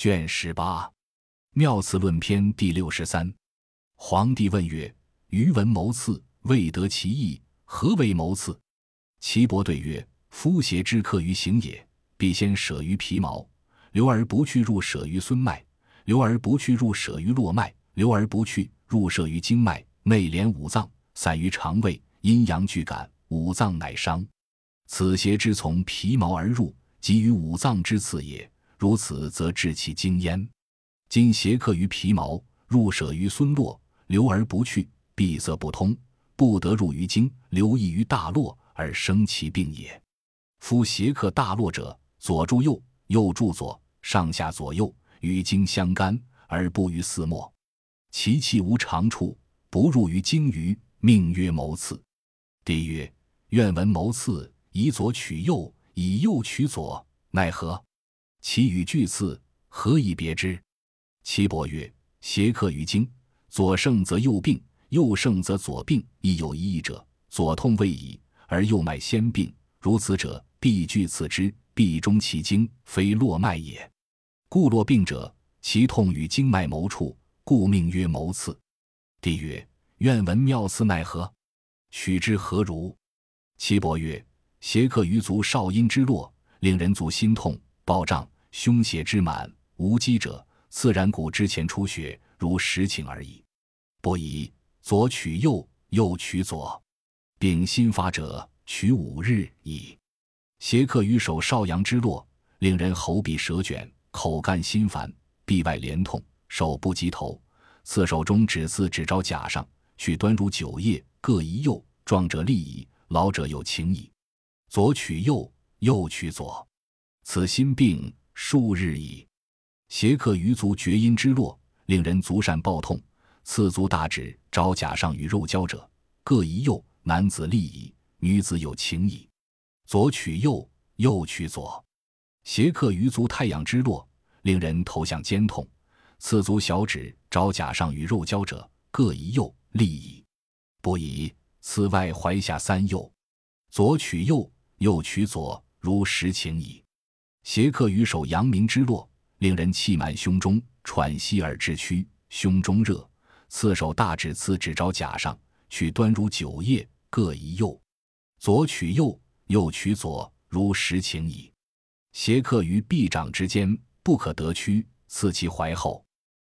卷十八《妙次论篇》第六十三。皇帝问曰：“余闻谋刺，未得其意，何为谋刺？”岐伯对曰：“夫邪之客于行也，必先舍于皮毛，留而不去，入舍于孙脉；留而不去，入舍于络脉；留而不去，入舍于经脉。内连五脏，散于肠胃，阴阳俱感，五脏乃伤。此邪之从皮毛而入，即于五脏之刺也。如此，则治其精焉。今邪客于皮毛，入舍于孙络，留而不去，闭塞不通，不得入于经，留溢于大络，而生其病也。夫邪客大络者，左助右，右助左，上下左右与经相干，而不于四末。其气无长处。不入于经于，命曰谋刺。帝曰：愿闻谋刺，以左取右，以右取左，奈何？其与俱刺，何以别之？岐伯曰：邪客于经，左盛则右病，右盛则左病，亦有一义者。左痛未已，而右脉先病，如此者，必俱刺之，必中其经，非络脉也。故络病者，其痛与经脉谋处，故命曰谋刺。帝曰：“愿闻妙刺奈何？取之何如？”岐伯曰：“邪客于足少阴之络，令人足心痛、暴胀、胸胁之满，无积者，自然骨之前出血，如实情而已。不宜左取右，右取左，病心发者，取五日矣。邪客于手少阳之络，令人喉痹舌卷，口干心烦，臂外连痛，手不及头。”刺手中指刺指招甲上，去端如酒液，各一右。壮者利矣，老者有情矣。左取右，右取左，此心病数日矣。邪客于足厥阴之络，令人足善暴痛。刺足大指着甲上与肉交者，各一右。男子利矣，女子有情矣。左取右，右取左。邪客于足太阳之络，令人头项肩痛。刺足小指着甲上与肉交者，各一右，利矣。不宜刺外踝下三右，左取右，右取左，如实情矣。邪客于手阳明之络，令人气满胸中，喘息而致屈，胸中热。刺手大指刺指着甲上，取端如酒液，各一右，左取右，右取左，如实情矣。邪客于臂掌之间，不可得屈，刺其怀后。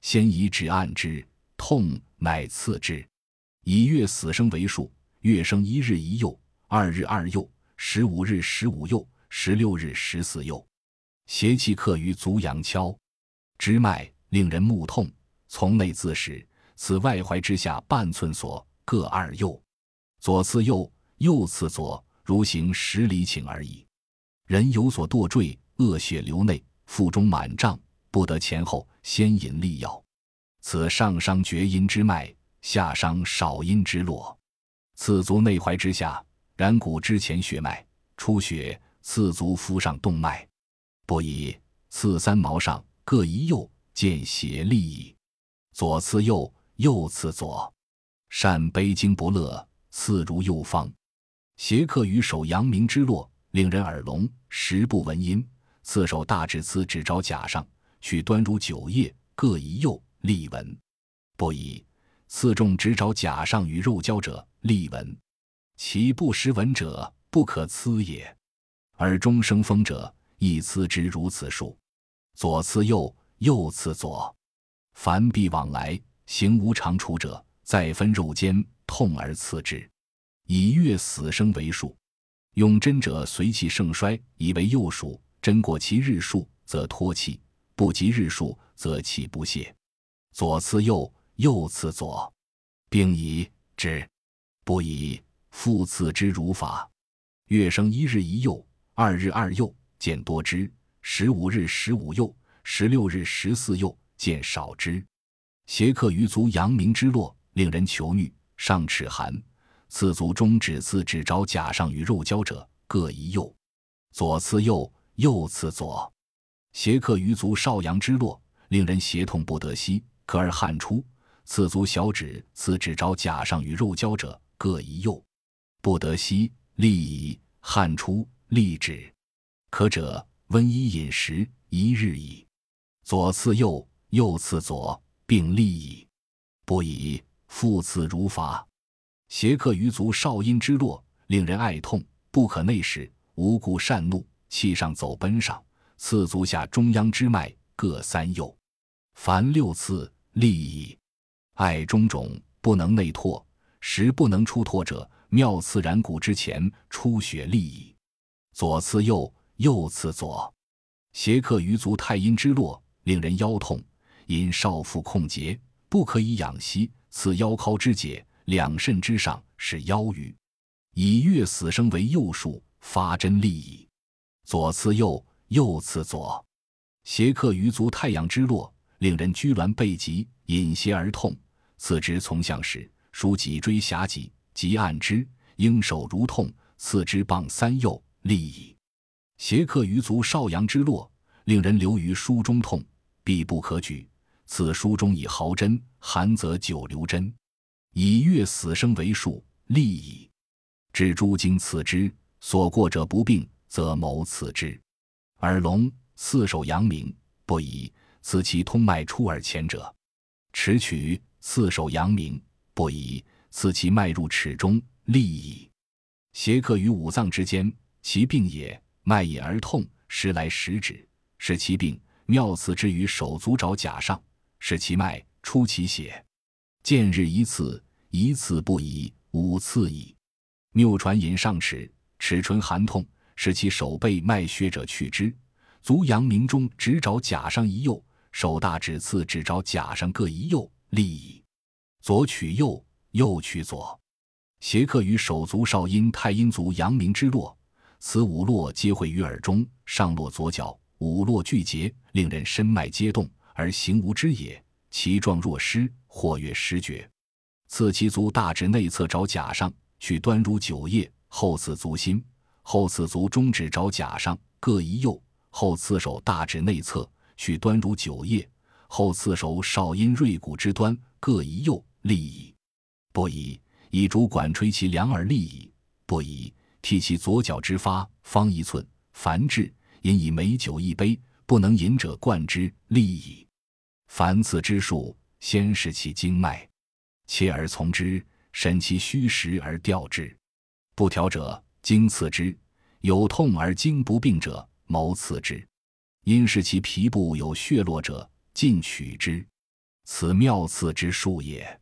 先以指按之，痛乃刺之。以月死生为数，月生一日一右，二日二右，十五日十五右，十六日十四右。邪气克于足阳跷，支脉令人目痛，从内自始，此外踝之下半寸所，各二右。左刺右，右刺左，如行十里顷而已。人有所堕坠，恶血流内，腹中满胀。不得前后，先引利药。此上伤厥阴之脉，下伤少阴之络。刺足内踝之下，然骨之前血脉出血，刺足敷上动脉。不以刺三毛上各一右，见血利矣。左刺右，右刺左，善悲惊不乐，刺如右方。邪客于手阳明之络，令人耳聋，时不闻音。刺手大指刺指着甲上。取端如酒液，各一右，利闻。不以刺中直着甲上与肉交者，利闻。其不识闻者，不可刺也。耳中生风者，亦刺之如此数。左刺右，右刺左。凡必往来，行无常处者，再分肉间，痛而刺之。以月死生为数，用针者随气盛衰，以为右数。针过其日数，则脱气。不及日数，则气不泄。左刺右，右刺左，并以之。不以复刺之如法。月生一日一右，二日二右，见多之；十五日十五右，十六日十四右，见少之。邪客于足阳明之络，令人求欲，上齿寒。刺足中指刺指着甲上与肉交者，各一右。左刺右，右刺左。邪客于足少阳之络，令人胁痛不得息，咳而汗出。刺足小指，刺指着甲上与肉交者，各一右，不得息，利矣。汗出，利止。可者，温衣饮食，一日矣。左刺右，右刺左，并利矣。不以复刺如伐。邪客于足少阴之络，令人爱痛，不可内视，无故善怒，气上走奔上，刺足下中央之脉各三右，凡六次利矣。爱中肿，不能内拓，时不能出拓者，妙刺然骨之前，出血利矣。左刺右，右刺左，邪客于足太阴之络，令人腰痛，因少腹控结，不可以养息，刺腰尻之节，两肾之上是腰俞，以月死生为右数，发针利矣。左刺右，右刺左，邪客于足太阳之络，令人拘挛背脊，引邪而痛。刺之从相时，属脊椎狭脊，即按之，应手如痛。刺之傍三右。利矣。邪客于足少阳之络，令人流于书中痛，必不可举。此书中以毫针，寒则久留针。以月死生为数，利矣。至诸经刺之，所过者不病，则谋刺之。耳聋，刺手阳明，不宜。此其通脉出耳前者。齿取，刺手阳明，不宜。此其脉入齿中，利矣。邪客于五脏之间。其病也，脉隐而痛，时来时止，是其病。妙刺之于手足爪甲上，使其脉，出其血。见日一次，一次不宜，五次矣。谬传引上齿，齿唇寒痛，使其手背脉血者去之。足阳明中指爪甲上一右，手大指刺指爪甲上各一右，利矣。左取右，右取左，邪客于手足少阴、太阴足阳明之络。此五络皆会于耳中，上络左脚，五络俱结，令人身脉皆动而行无知也。其状若失，或曰失觉。刺其足大指内侧爪甲上，取端如九叶；后刺足心，后刺足中指爪甲上各一右；后刺手大指内侧，取端如九叶；后刺手少阴锐骨之端各一右，利矣。不以以竹管吹其两耳，利矣。不以。替其左脚之发，方一寸，凡治饮以美酒一杯，不能饮者灌之，利矣。凡刺之术，先视其经脉，切而从之，审其虚实而调之。不调者，经刺之；有痛而经不病者，谋刺之。因视其皮部有血络者，尽取之。此妙刺之术也。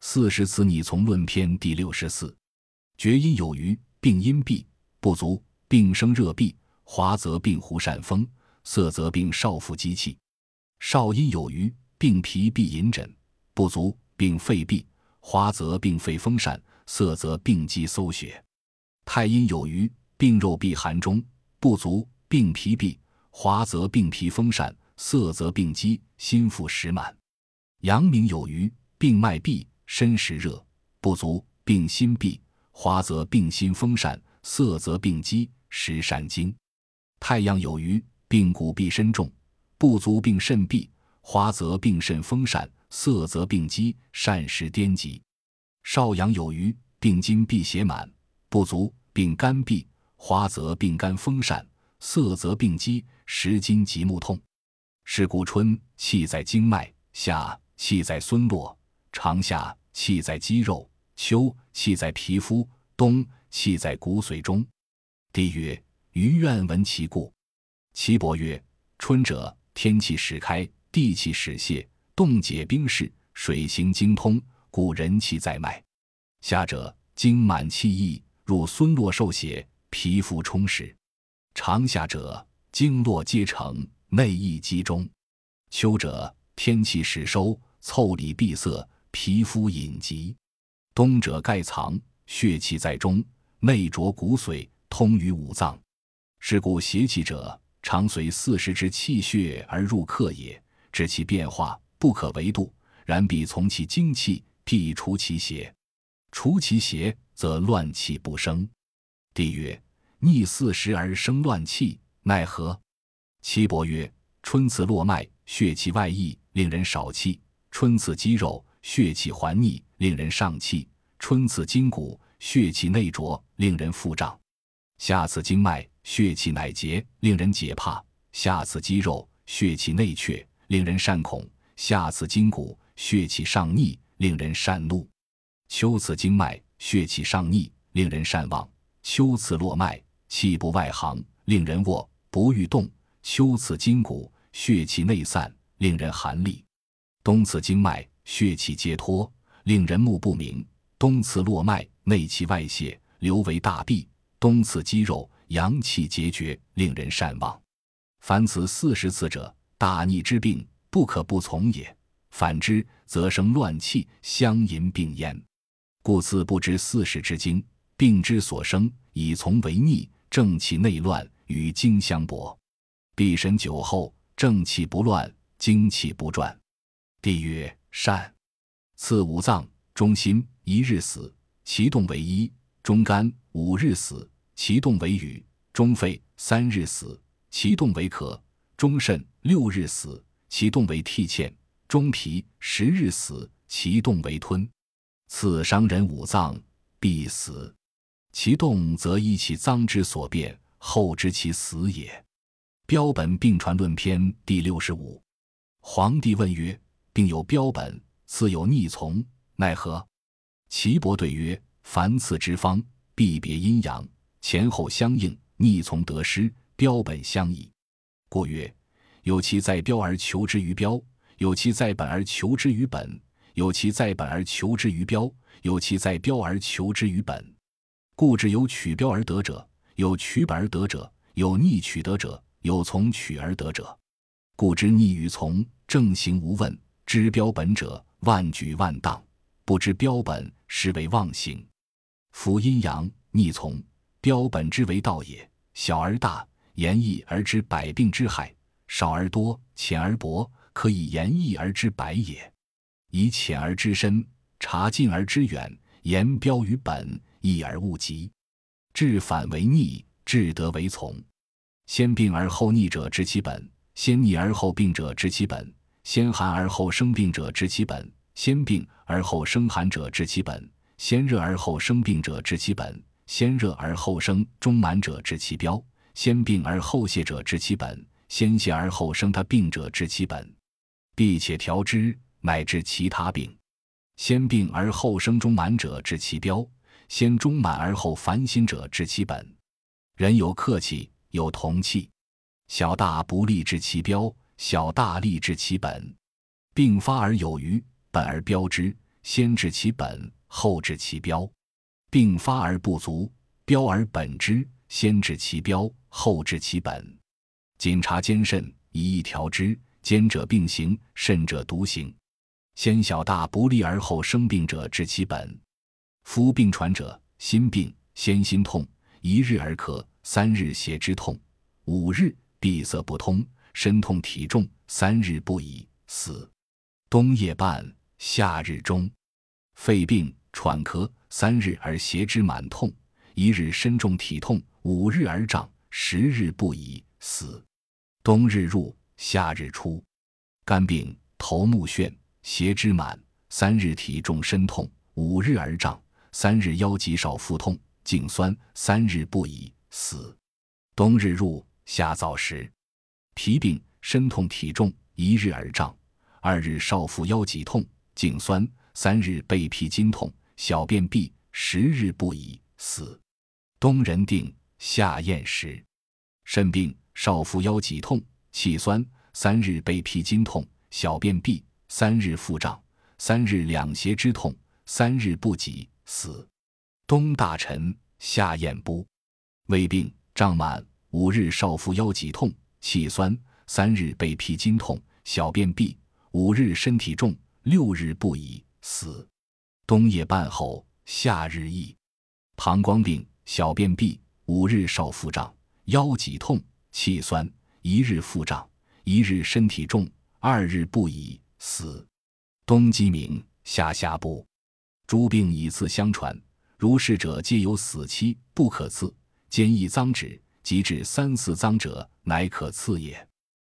四十此拟从论篇第六十四。厥阴有余。病阴痹不足，病生热痹，滑则病胡疝风，涩则病少腹积气。少阴有余，病脾闭隐疹不足，病肺痹，滑则病肺风疝，涩则病肌搜血。太阴有余，病肉痹寒中不足，病脾痹，滑则病脾风疝，涩则病肌心腹实满。阳明有余，病脉闭，身实热不足，病心闭。花则病心风疝，色则病肌食善精。太阳有余，病骨必身重，不足病肾痹。花则病肾风疝，色则病肌善食颠疾。少阳有余，病筋闭血满，不足病肝痹。花则病肝风疝，色则病肌食筋及目痛。是故春气在经脉，夏气在孙络，长夏气在肌肉。秋气在皮肤，冬气在骨髓中。帝曰：余愿闻其故。岐伯曰：春者，天气始开，地气始泄，冻解冰释，水行经通，故人气在脉。夏者，经满气溢，入孙络受血，皮肤充实。长夏者，经络皆成，内溢集中。秋者，天气始收，腠理闭塞，皮肤隐疾。冬者盖藏，血气在中，内着骨髓，通于五脏。是故邪气者，常随四时之气血而入客也。知其变化，不可为度。然必从其精气，必除其邪。除其邪，则乱气不生。帝曰：逆四时而生乱气，奈何？岐伯曰：春次络脉，血气外溢，令人少气；春次肌肉。血气还逆，令人上气；春刺筋骨，血气内浊，令人腹胀；夏刺经脉，血气乃结，令人解怕；夏刺肌肉，血气内却，令人善恐；夏刺筋骨，血气上逆，令人善怒；秋刺经脉，血气上逆，令人善忘；秋刺络脉，气不外行，令人卧不欲动；秋刺筋骨，血气内散，令人寒栗；冬刺经脉，血气皆脱，令人目不明；冬刺络脉，内气外泄，流为大闭；冬刺肌肉，阳气结绝，令人善忘。凡此四十次者，大逆之病，不可不从也。反之，则生乱气，相淫病焉。故此不知四时之经，病之所生，以从为逆，正气内乱，与经相搏。必神久后，正气不乱，精气不转。帝曰：善。次五脏：中心一日死，其动为一；中肝五日死，其动为羽；中肺三日死。其动为咳，中肾六日死；其动为涕欠，中脾十日死；其动为吞。此伤人五脏，必死。其动则依其脏之所变，后知其死也。标本病传论篇第六十五。皇帝问曰：“病有标本，次有逆从，奈何？”岐伯对曰：“凡次之方，必别阴阳，前后相应，逆从得失。”标本相异，故曰：有其在标而求之于标，有其在本而求之于本，有其在本而求之于标，有其在标而求之于本。故之有取标而得者，有取本而得者，有逆取得者，有从取而得者。故知逆与从，正行无问。知标本者，万举万当；不知标本，实为妄行。夫阴阳逆从，标本之为道也。小而大。言易而知百病之害，少而多，浅而薄，可以言易而知百也。以浅而知深，察近而知远，言标于本，易而勿急。治反为逆，治得为从。先病而后逆者知其本，先逆而后病者知其本，先寒而后生病者知其本，先病而后生寒者治其本，先热而后生病者治其本，先热而后生中满者治其标。先病而后泻者治其本，先泻而后生他病者治其本，必且调之，乃治其他病。先病而后生中满者治其标，先中满而后烦心者治其本。人有客气，有同气，小大不利治其标，小大利治其本。病发而有余，本而标之，先治其本，后治其标。病发而不足，标而本之。先治其标，后治其本。检查兼慎，以一调之。兼者并行，慎者独行。先小大不利而后生病者，治其本。夫病传者，心病先心痛，一日而咳，三日胁之痛，五日闭塞不通，身痛体重，三日不已，死。冬夜半，夏日中。肺病喘咳，三日而胁之满痛，一日身重体痛。五日而胀，十日不已，死。冬日入，夏日出。肝病头目眩，胁之满，三日体重身痛，五日而胀，三日腰脊少腹痛，颈酸，三日不已，死。冬日入，夏燥时。脾病身痛体重，一日而胀，二日少腹腰脊痛，颈酸，三日背皮筋痛，小便闭，十日不已，死。冬人定。夏厌食，肾病少腹腰脊痛，气酸，三日背皮筋痛，小便闭，三日腹胀，三日两胁之痛，三日不己，死。冬大臣，夏厌不。胃病胀满，五日少腹腰脊痛，气酸，三日背皮筋痛，小便闭，五日身体重，六日不已，死。冬夜半后，夏日易。膀胱病小便闭。五日少腹胀，腰脊痛，气酸；一日腹胀，一日身体重，二日不已，死。冬鸡鸣，夏下布。诸病以次相传，如是者皆有死期，不可刺。兼一脏指，即至三四脏者，乃可刺也。